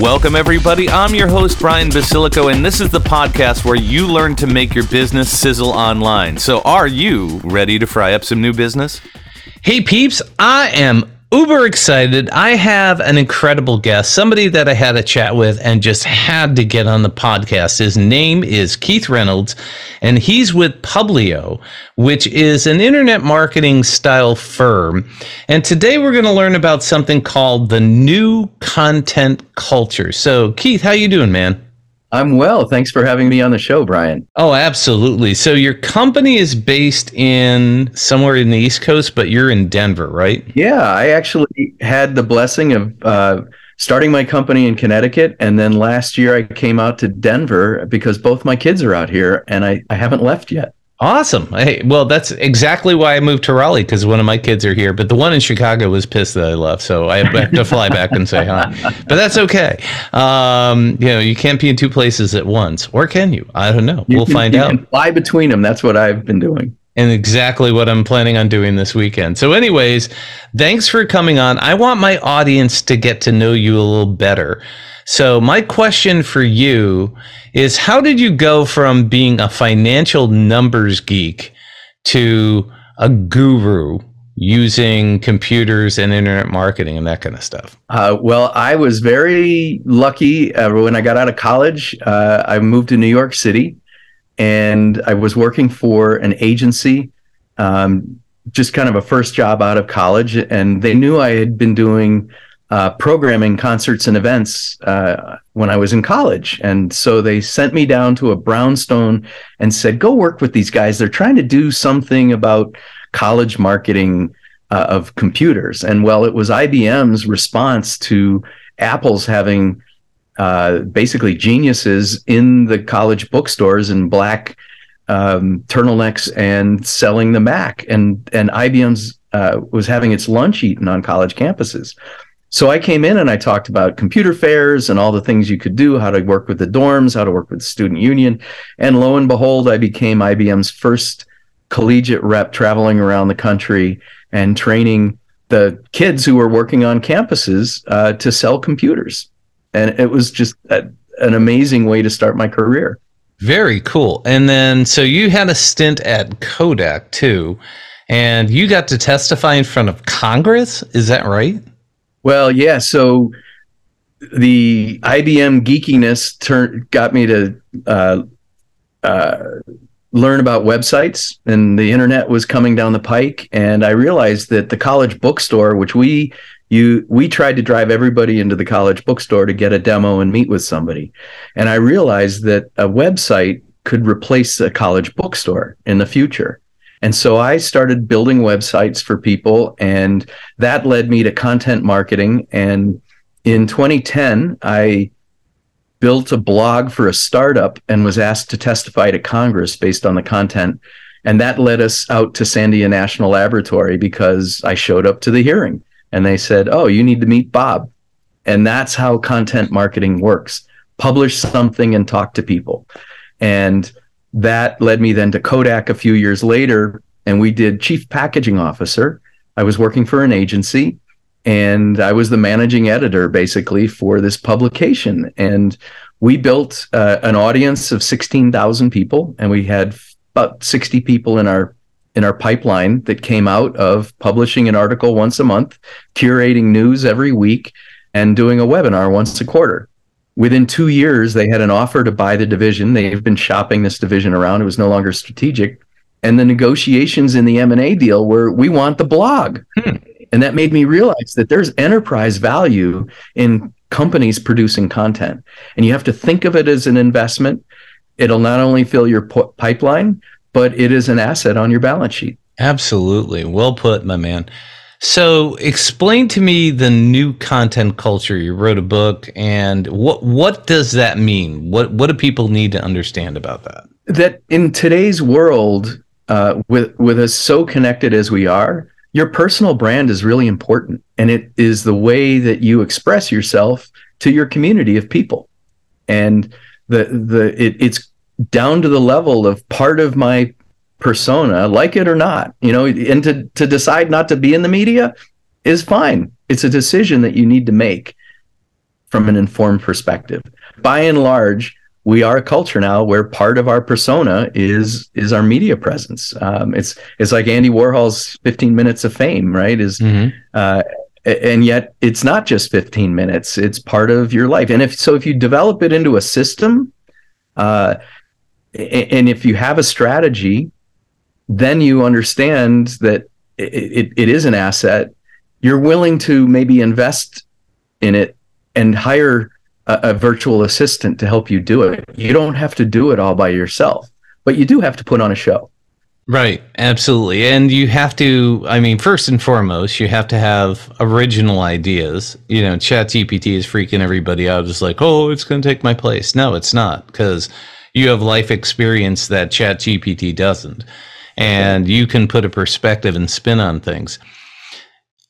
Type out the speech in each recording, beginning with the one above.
Welcome, everybody. I'm your host, Brian Basilico, and this is the podcast where you learn to make your business sizzle online. So, are you ready to fry up some new business? Hey, peeps, I am uber excited. I have an incredible guest, somebody that I had a chat with and just had to get on the podcast. His name is Keith Reynolds, and he's with Publio, which is an internet marketing style firm. And today we're going to learn about something called the new content culture. So, Keith, how you doing, man? I'm well. Thanks for having me on the show, Brian. Oh, absolutely. So your company is based in somewhere in the East Coast, but you're in Denver, right? Yeah, I actually had the blessing of uh, starting my company in Connecticut. And then last year I came out to Denver because both my kids are out here and I, I haven't left yet. Awesome. Hey, well, that's exactly why I moved to Raleigh because one of my kids are here, but the one in Chicago was pissed that I left, so I have to fly back and say hi. But that's okay. Um, you know, you can't be in two places at once, or can you? I don't know. You we'll can, find out. fly between them. That's what I've been doing. And exactly what I'm planning on doing this weekend. So, anyways, thanks for coming on. I want my audience to get to know you a little better. So, my question for you is how did you go from being a financial numbers geek to a guru using computers and internet marketing and that kind of stuff? Uh, well, I was very lucky uh, when I got out of college. Uh, I moved to New York City and I was working for an agency. Um, just kind of a first job out of college, and they knew I had been doing uh, programming concerts and events uh, when I was in college. And so they sent me down to a brownstone and said, go work with these guys. They're trying to do something about college marketing uh, of computers. And well, it was IBM's response to Apple's having uh, basically geniuses in the college bookstores in black um, turtlenecks and selling the Mac. And, and IBM's uh, was having its lunch eaten on college campuses. So I came in and I talked about computer fairs and all the things you could do, how to work with the dorms, how to work with the student union. And lo and behold, I became IBM's first collegiate rep traveling around the country and training the kids who were working on campuses uh, to sell computers. And it was just a, an amazing way to start my career. Very cool. And then, so you had a stint at Kodak too, and you got to testify in front of Congress. Is that right? Well, yeah. So the IBM geekiness turned got me to uh, uh, learn about websites, and the internet was coming down the pike. And I realized that the college bookstore, which we you we tried to drive everybody into the college bookstore to get a demo and meet with somebody, and I realized that a website could replace a college bookstore in the future. And so I started building websites for people, and that led me to content marketing. And in 2010, I built a blog for a startup and was asked to testify to Congress based on the content. And that led us out to Sandia National Laboratory because I showed up to the hearing and they said, Oh, you need to meet Bob. And that's how content marketing works publish something and talk to people. And that led me then to Kodak a few years later, and we did chief packaging officer. I was working for an agency, and I was the managing editor basically for this publication. And we built uh, an audience of 16,000 people, and we had about 60 people in our in our pipeline that came out of publishing an article once a month, curating news every week, and doing a webinar once a quarter. Within two years they had an offer to buy the division. They've been shopping this division around. It was no longer strategic. And the negotiations in the m&a deal were we want the blog. Hmm. and that made me realize that there's enterprise value in companies producing content. And you have to think of it as an investment. It'll not only fill your p- pipeline but it is an asset on your balance sheet absolutely well put my man So, explain to me the new content culture. You wrote a book, and what what does that mean? What what do people need to understand about that? That in today's world, uh, with with us so connected as we are, your personal brand is really important, and it is the way that you express yourself to your community of people, and the the it, it's down to the level of part of my persona, like it or not, you know, and to, to decide not to be in the media is fine. It's a decision that you need to make from an informed perspective. By and large, we are a culture now where part of our persona is is our media presence. Um, it's it's like Andy Warhol's 15 minutes of fame, right? Is mm-hmm. uh, and yet it's not just 15 minutes; it's part of your life. And if so, if you develop it into a system, uh, and if you have a strategy then you understand that it, it, it is an asset. You're willing to maybe invest in it and hire a, a virtual assistant to help you do it. You don't have to do it all by yourself, but you do have to put on a show. Right, absolutely. And you have to, I mean, first and foremost, you have to have original ideas. You know, ChatGPT is freaking everybody out, just like, oh, it's going to take my place. No, it's not, because you have life experience that ChatGPT doesn't and you can put a perspective and spin on things.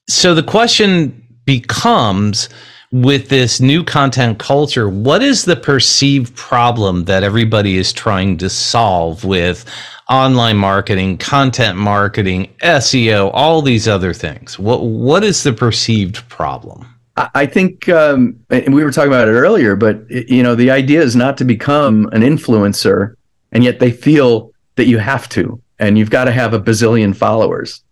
So the question becomes with this new content culture, what is the perceived problem that everybody is trying to solve with online marketing, content marketing, SEO, all these other things? What what is the perceived problem? I think, um, and we were talking about it earlier, but you know, the idea is not to become an influencer, and yet they feel that you have to and you've got to have a bazillion followers.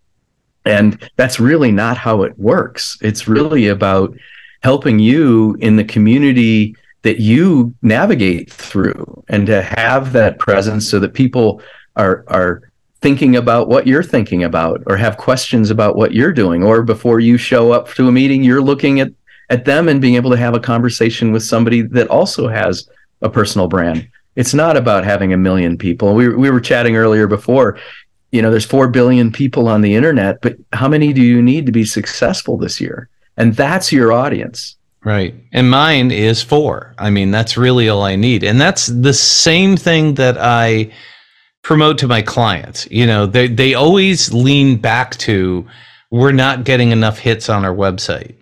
And that's really not how it works. It's really about helping you in the community that you navigate through and to have that presence so that people are are thinking about what you're thinking about or have questions about what you're doing or before you show up to a meeting you're looking at at them and being able to have a conversation with somebody that also has a personal brand it's not about having a million people. We we were chatting earlier before. You know, there's four billion people on the internet, but how many do you need to be successful this year? And that's your audience. Right. And mine is four. I mean, that's really all I need. And that's the same thing that I promote to my clients. You know, they they always lean back to we're not getting enough hits on our website.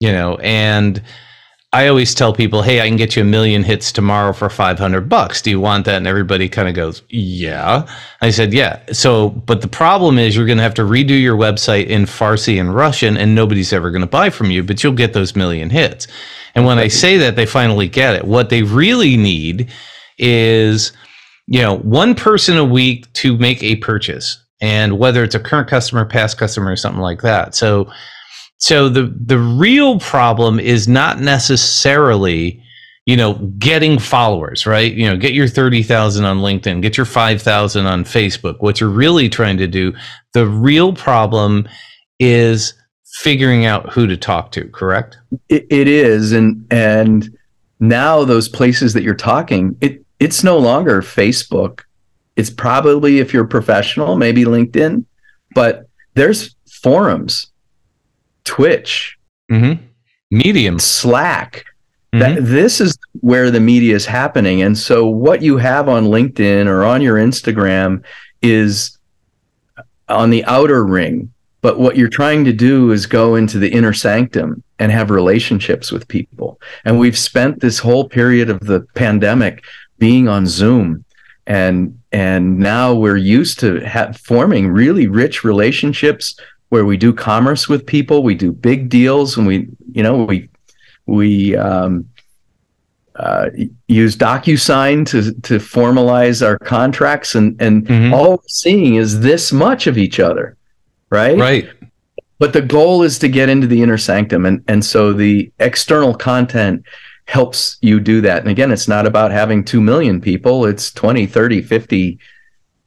You know, and I always tell people, "Hey, I can get you a million hits tomorrow for 500 bucks. Do you want that?" And everybody kind of goes, "Yeah." I said, "Yeah." So, but the problem is you're going to have to redo your website in Farsi and Russian and nobody's ever going to buy from you, but you'll get those million hits. And when I say that, they finally get it. What they really need is you know, one person a week to make a purchase. And whether it's a current customer, past customer, or something like that. So so the the real problem is not necessarily you know getting followers right? You know get your 30,000 on LinkedIn get your 5,000 on Facebook. What you're really trying to do the real problem is figuring out who to talk to correct? It, it is and and now those places that you're talking it it's no longer Facebook. It's probably if you're professional maybe LinkedIn but there's forums Twitch, mm-hmm. Medium, Slack. Mm-hmm. That this is where the media is happening, and so what you have on LinkedIn or on your Instagram is on the outer ring. But what you're trying to do is go into the inner sanctum and have relationships with people. And we've spent this whole period of the pandemic being on Zoom and and now we're used to ha- forming really rich relationships where we do commerce with people, we do big deals, and we, you know, we we um, uh, use DocuSign to to formalize our contracts, and and mm-hmm. all we're seeing is this much of each other, right? Right. But the goal is to get into the inner sanctum, and and so the external content helps you do that. And again, it's not about having 2 million people, it's 20, 30, 50,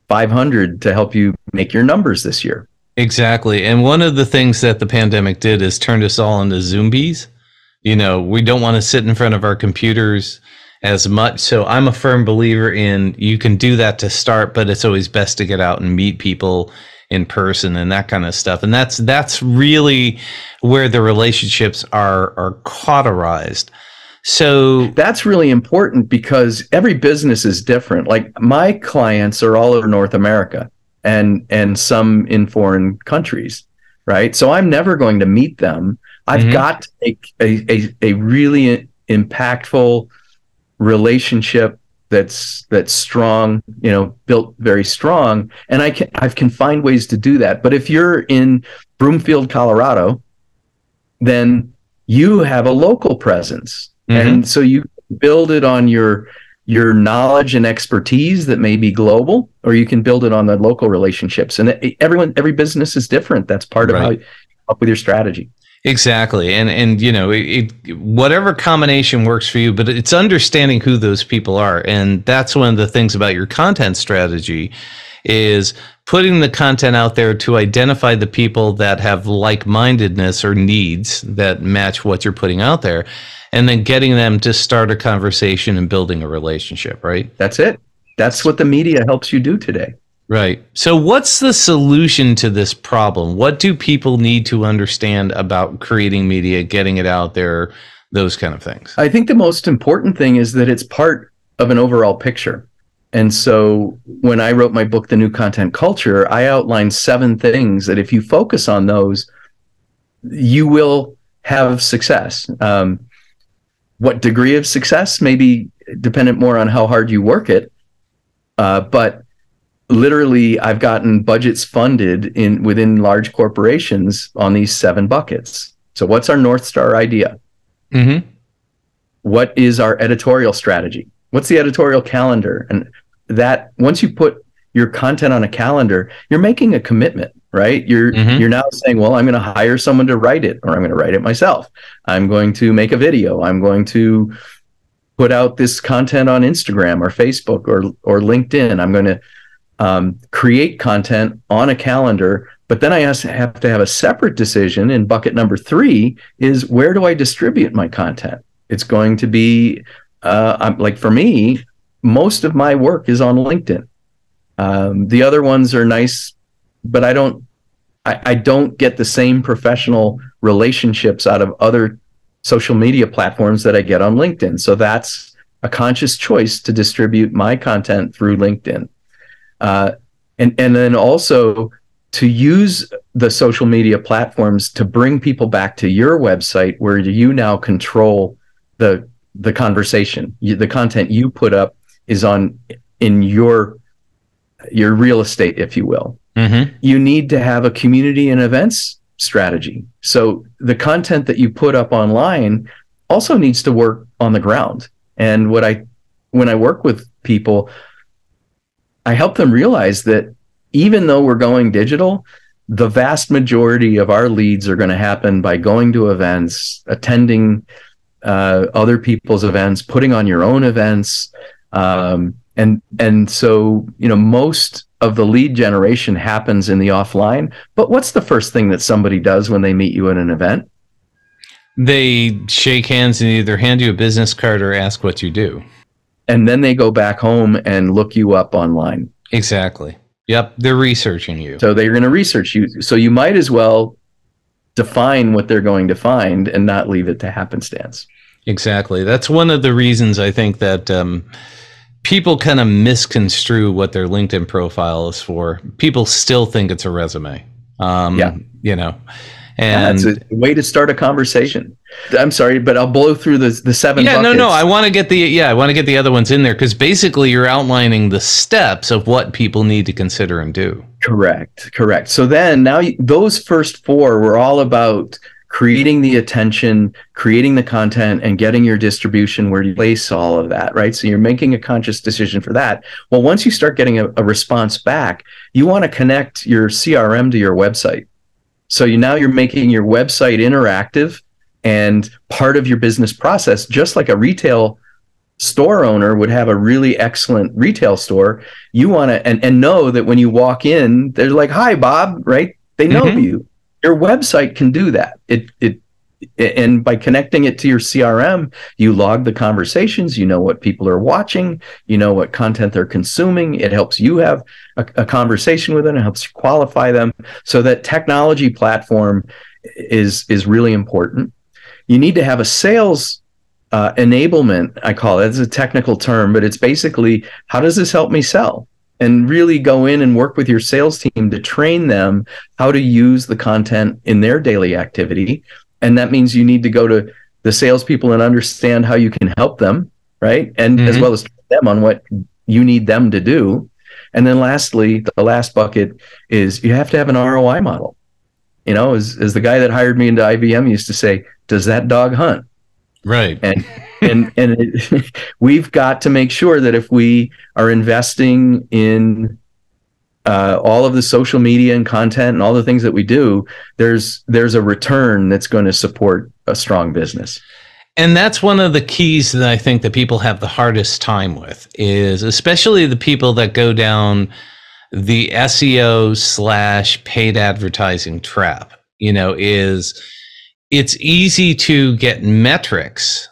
500 to help you make your numbers this year. Exactly. And one of the things that the pandemic did is turned us all into zombies. You know, we don't want to sit in front of our computers as much. So I'm a firm believer in you can do that to start, but it's always best to get out and meet people in person and that kind of stuff. And that's that's really where the relationships are are cauterized. So that's really important because every business is different. Like my clients are all over North America and and some in foreign countries, right? So I'm never going to meet them. I've mm-hmm. got to make a, a, a really impactful relationship that's that's strong, you know, built very strong. And I can I can find ways to do that. But if you're in Broomfield, Colorado, then you have a local presence Mm-hmm. And so you build it on your your knowledge and expertise that may be global, or you can build it on the local relationships. And everyone, every business is different. That's part right. of how you up with your strategy. Exactly, and and you know, it, it, whatever combination works for you, but it's understanding who those people are, and that's one of the things about your content strategy is putting the content out there to identify the people that have like-mindedness or needs that match what you're putting out there and then getting them to start a conversation and building a relationship, right? That's it. That's what the media helps you do today. Right. So, what's the solution to this problem? What do people need to understand about creating media, getting it out there, those kind of things? I think the most important thing is that it's part of an overall picture. And so, when I wrote my book, The New Content Culture, I outlined seven things that if you focus on those, you will have success. Um, what degree of success may be dependent more on how hard you work it. Uh, but literally, I've gotten budgets funded in within large corporations on these seven buckets. So, what's our North Star idea? Mm-hmm. What is our editorial strategy? What's the editorial calendar? And that once you put your content on a calendar, you're making a commitment right? You're mm-hmm. you're now saying well i'm going to hire someone to write it or i'm going to write it myself. I'm going to make a video. I'm going to put out this content on instagram or facebook or or linkedin. I'm going to um, create content on a calendar but then i have to have a separate decision in bucket number three is where do i distribute my content? It's going to be uh, like for me most of my work is on linkedin um, the other ones are nice but I don't I, I don't get the same professional relationships out of other social media platforms that I get on LinkedIn. So that's a conscious choice to distribute my content through LinkedIn. Uh, and and then also to use the social media platforms to bring people back to your website where you now control the the conversation the content you put up is on in your your real estate if you will mm-hmm. you need to have a community and events strategy. So the content that you put up online also needs to work on the ground. And what I, when I work with people, I help them realize that even though we're going digital, the vast majority of our leads are going to happen by going to events, attending uh, other people's events, putting on your own events, um, and and so you know most of the lead generation happens in the offline. But what's the first thing that somebody does when they meet you at an event? They shake hands and either hand you a business card or ask what you do. And then they go back home and look you up online. Exactly. Yep. They're researching you. So they're going to research you. So you might as well define what they're going to find and not leave it to happenstance. Exactly. That's one of the reasons I think that um, people kind of misconstrue what their LinkedIn profile is for. People still think it's a resume. Um, yeah. You know, and yeah, it's a way to start a conversation. I'm sorry, but I'll blow through the the seven. Yeah, buckets. no, no. I want to get the yeah, I want to get the other ones in there because basically you're outlining the steps of what people need to consider and do. Correct, correct. So then now those first four were all about creating the attention, creating the content, and getting your distribution where you place all of that, right? So you're making a conscious decision for that. Well, once you start getting a, a response back, you want to connect your CRM to your website. So you now you're making your website interactive and part of your business process, just like a retail store owner would have a really excellent retail store. You want to and, and know that when you walk in, they're like, "Hi, Bob," right? They know mm-hmm. you your website can do that. It it and by connecting it to your CRM, you log the conversations, you know what people are watching, you know what content they're consuming. It helps you have a, a conversation with them, it helps you qualify them. So that technology platform is is really important. You need to have a sales uh, enablement, I call it. It's a technical term, but it's basically how does this help me sell? And really go in and work with your sales team to train them how to use the content in their daily activity and that means you need to go to the salespeople and understand how you can help them, right? And mm-hmm. as well as them on what you need them to do. And then lastly, the last bucket is you have to have an ROI model. You know, as, as the guy that hired me into IBM used to say, does that dog hunt? Right. And and and it, we've got to make sure that if we are investing in uh, all of the social media and content and all the things that we do, there's there's a return that's going to support a strong business. And that's one of the keys that I think that people have the hardest time with is especially the people that go down the SEO slash paid advertising trap. You know, is it's easy to get metrics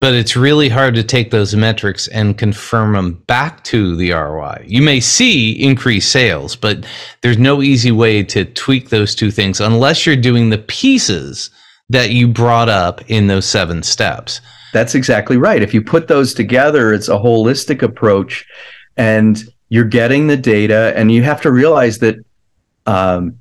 but it's really hard to take those metrics and confirm them back to the ROI. You may see increased sales, but there's no easy way to tweak those two things unless you're doing the pieces that you brought up in those seven steps. That's exactly right. If you put those together, it's a holistic approach and you're getting the data and you have to realize that um,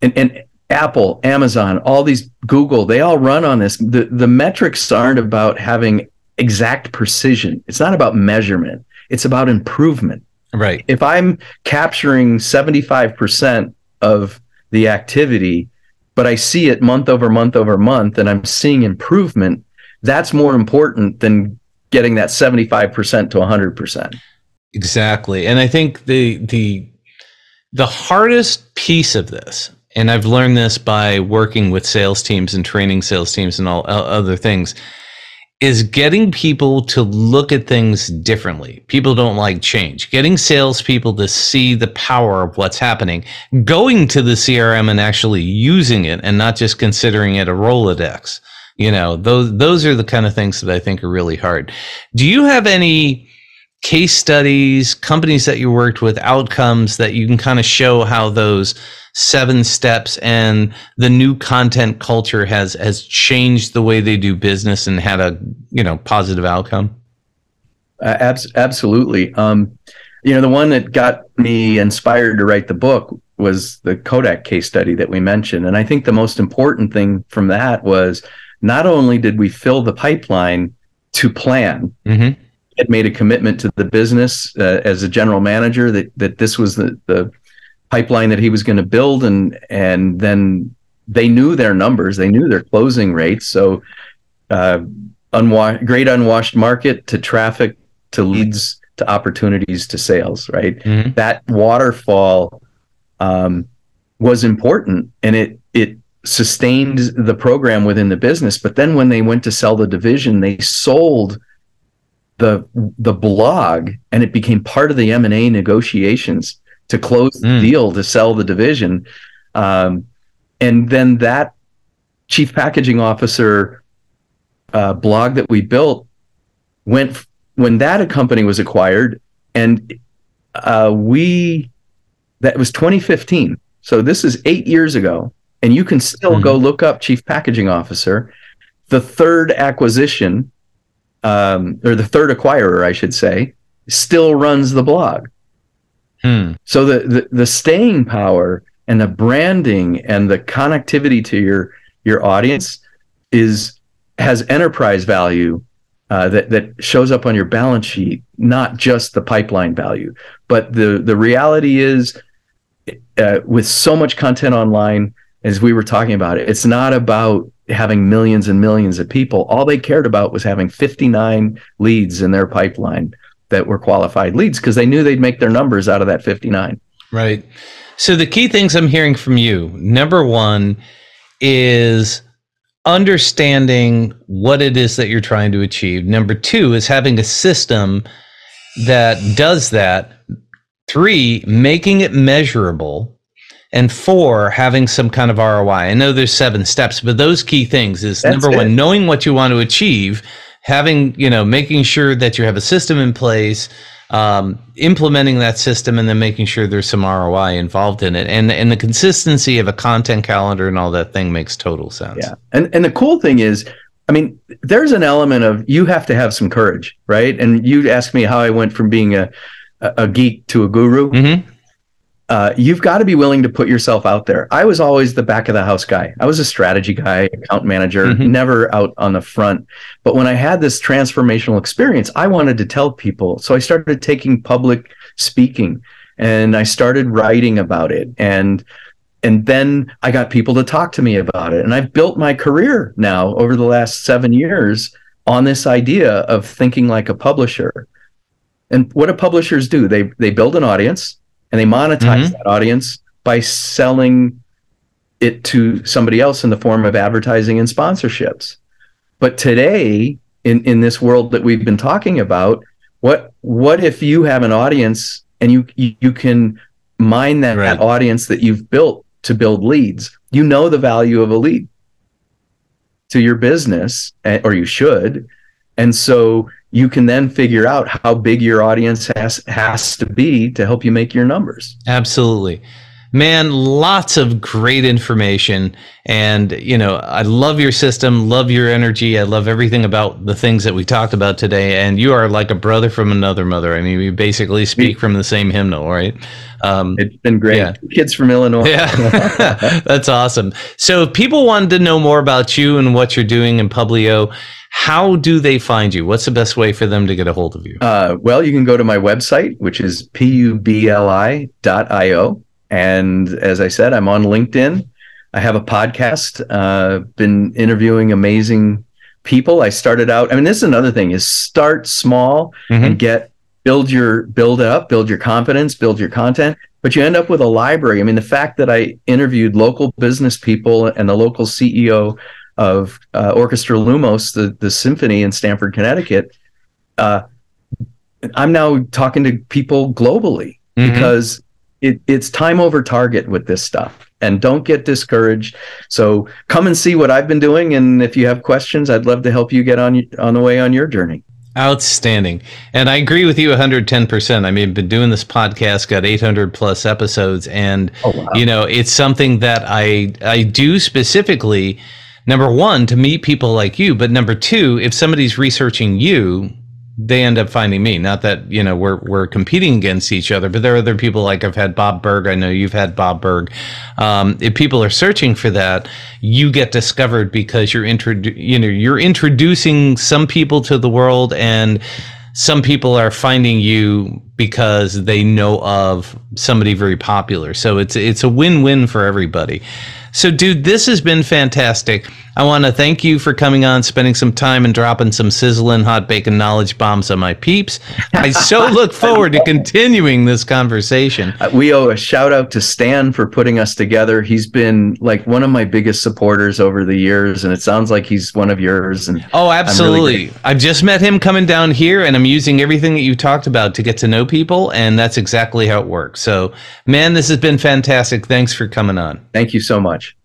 and, and Apple, Amazon, all these Google, they all run on this. The the metrics aren't about having exact precision. It's not about measurement. It's about improvement. Right. If I'm capturing 75% of the activity, but I see it month over month over month and I'm seeing improvement, that's more important than getting that 75% to 100%. Exactly. And I think the the the hardest piece of this and I've learned this by working with sales teams and training sales teams and all other things, is getting people to look at things differently. People don't like change. Getting salespeople to see the power of what's happening, going to the CRM and actually using it and not just considering it a Rolodex. You know, those those are the kind of things that I think are really hard. Do you have any case studies, companies that you worked with, outcomes that you can kind of show how those seven steps and the new content culture has has changed the way they do business and had a you know positive outcome uh, abs- absolutely um, you know the one that got me inspired to write the book was the kodak case study that we mentioned and i think the most important thing from that was not only did we fill the pipeline to plan mm-hmm. it made a commitment to the business uh, as a general manager that that this was the, the pipeline that he was going to build and and then they knew their numbers they knew their closing rates so uh, great unwashed market to traffic to leads to opportunities to sales right mm-hmm. that waterfall um, was important and it it sustained the program within the business but then when they went to sell the division they sold the the blog and it became part of the M&A negotiations to close the mm. deal to sell the division. Um, and then that chief packaging officer uh, blog that we built went f- when that company was acquired, and uh, we that was 2015. So this is eight years ago, and you can still mm. go look up chief packaging officer. The third acquisition, um, or the third acquirer, I should say, still runs the blog. Hmm. So the, the the staying power and the branding and the connectivity to your your audience is has enterprise value uh, that that shows up on your balance sheet, not just the pipeline value. But the the reality is, uh, with so much content online, as we were talking about it, it's not about having millions and millions of people. All they cared about was having 59 leads in their pipeline that were qualified leads because they knew they'd make their numbers out of that 59. Right. So the key things I'm hearing from you, number one is understanding what it is that you're trying to achieve. Number two is having a system that does that. Three, making it measurable. and four, having some kind of ROI. I know there's seven steps, but those key things is That's number it. one, knowing what you want to achieve, having, you know, making sure that you have a system in place, um, implementing that system, and then making sure there's some ROI involved in it. And and the consistency of a content calendar and all that thing makes total sense. Yeah. And and the cool thing is, I mean, there's an element of you have to have some courage, right? And you asked me how I went from being a a geek to a guru. hmm Uh, you've got to be willing to put yourself out there. I was always the back of the house guy. I was a strategy guy, account manager, Mhm. never out on the front. But when I had this transformational experience, I wanted to tell people. So I started taking public speaking and I started writing about it. And and then I got people to talk to me about it. And I've built my career now over the last seven years on this idea of thinking like a publisher. And what do publishers do? They they build an audience and they monetize Mhm. that audience by selling it to somebody else in the form of advertising and sponsorships. But today, in, in this world that we've been talking about, what what if you have an audience and you you, you can mine that, Right. audience that you've built to build leads? You know the value of a lead to your business, eh, or you should, and so you can then figure out how big your audience has has to be to help you make your numbers. Absolutely. Man, lots of great information. And, you know, I love your system, love your energy. I love everything about the things that we talked about today. And you are like a brother from another mother. I mean, we basically speak from the same hymnal, right? Um, It's been great. Yeah. Kids from Illinois. yeah, that's awesome. So, if people wanted to know more about you and what you're doing in Publio, how do they find you? What's the best way for them to get a hold of you? Uh, well, you can go to my website, which is publi.io. And as I said, I'm on LinkedIn. I have a podcast, uh, been interviewing amazing people. I started out, I mean, this is another thing is start small Mhm. and get, build your, build up, build your confidence, build your content, but you end up with a library. I mean, the fact that I interviewed local business people and the local CEO of uh, Orchestra Lumos, the, the symphony in Stamford, Connecticut, uh, I'm now talking to people globally Mhm. because it, it's time over target with this stuff. And don't get discouraged. So come and see what I've been doing, and if you have questions, I'd love to help you get on on the way on your journey. Outstanding. And I agree with you 110%. I mean, been doing this podcast, got 800 plus episodes, and Oh, wow. you know, it's something that I I do specifically number 1 to meet people like you, but number 2, if somebody's researching you, they end up finding me. Not that, you know, we're we're competing against each other, but there are other people like I've had Bob Burg, I know you've had Bob Burg. Um, if people are searching for that, you get discovered because you're introdu- you know, you're introducing some people to the world and some people are finding you because they know of somebody very popular. So it's it's a win-win for everybody. So dude, this has been fantastic. I want to thank you for coming on, spending some time and dropping some sizzling hot bacon knowledge bombs on my peeps. I so look forward to continuing this conversation. Uh, we owe a shout out to Stan for putting us together. He's been like one of my biggest supporters over the years, and it sounds like he's one of yours. And Oh, really absolutely. I've just met him coming down here, and I'm using everything that you talked about to get to know people, and that's exactly how it works. So, man, this has been fantastic. Thanks for coming on. thank you so much.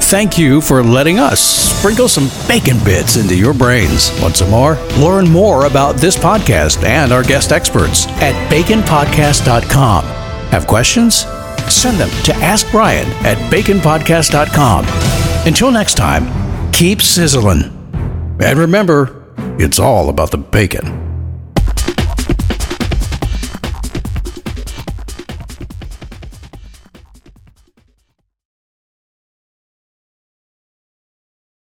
Thank you for letting us sprinkle some bacon bits into your brains. Want some more? Learn more about this podcast and our guest experts at baconpodcast.com. Have questions? Send them to Ask Brian at baconpodcast.com. Until next time, keep sizzling. And remember, it's all about the bacon.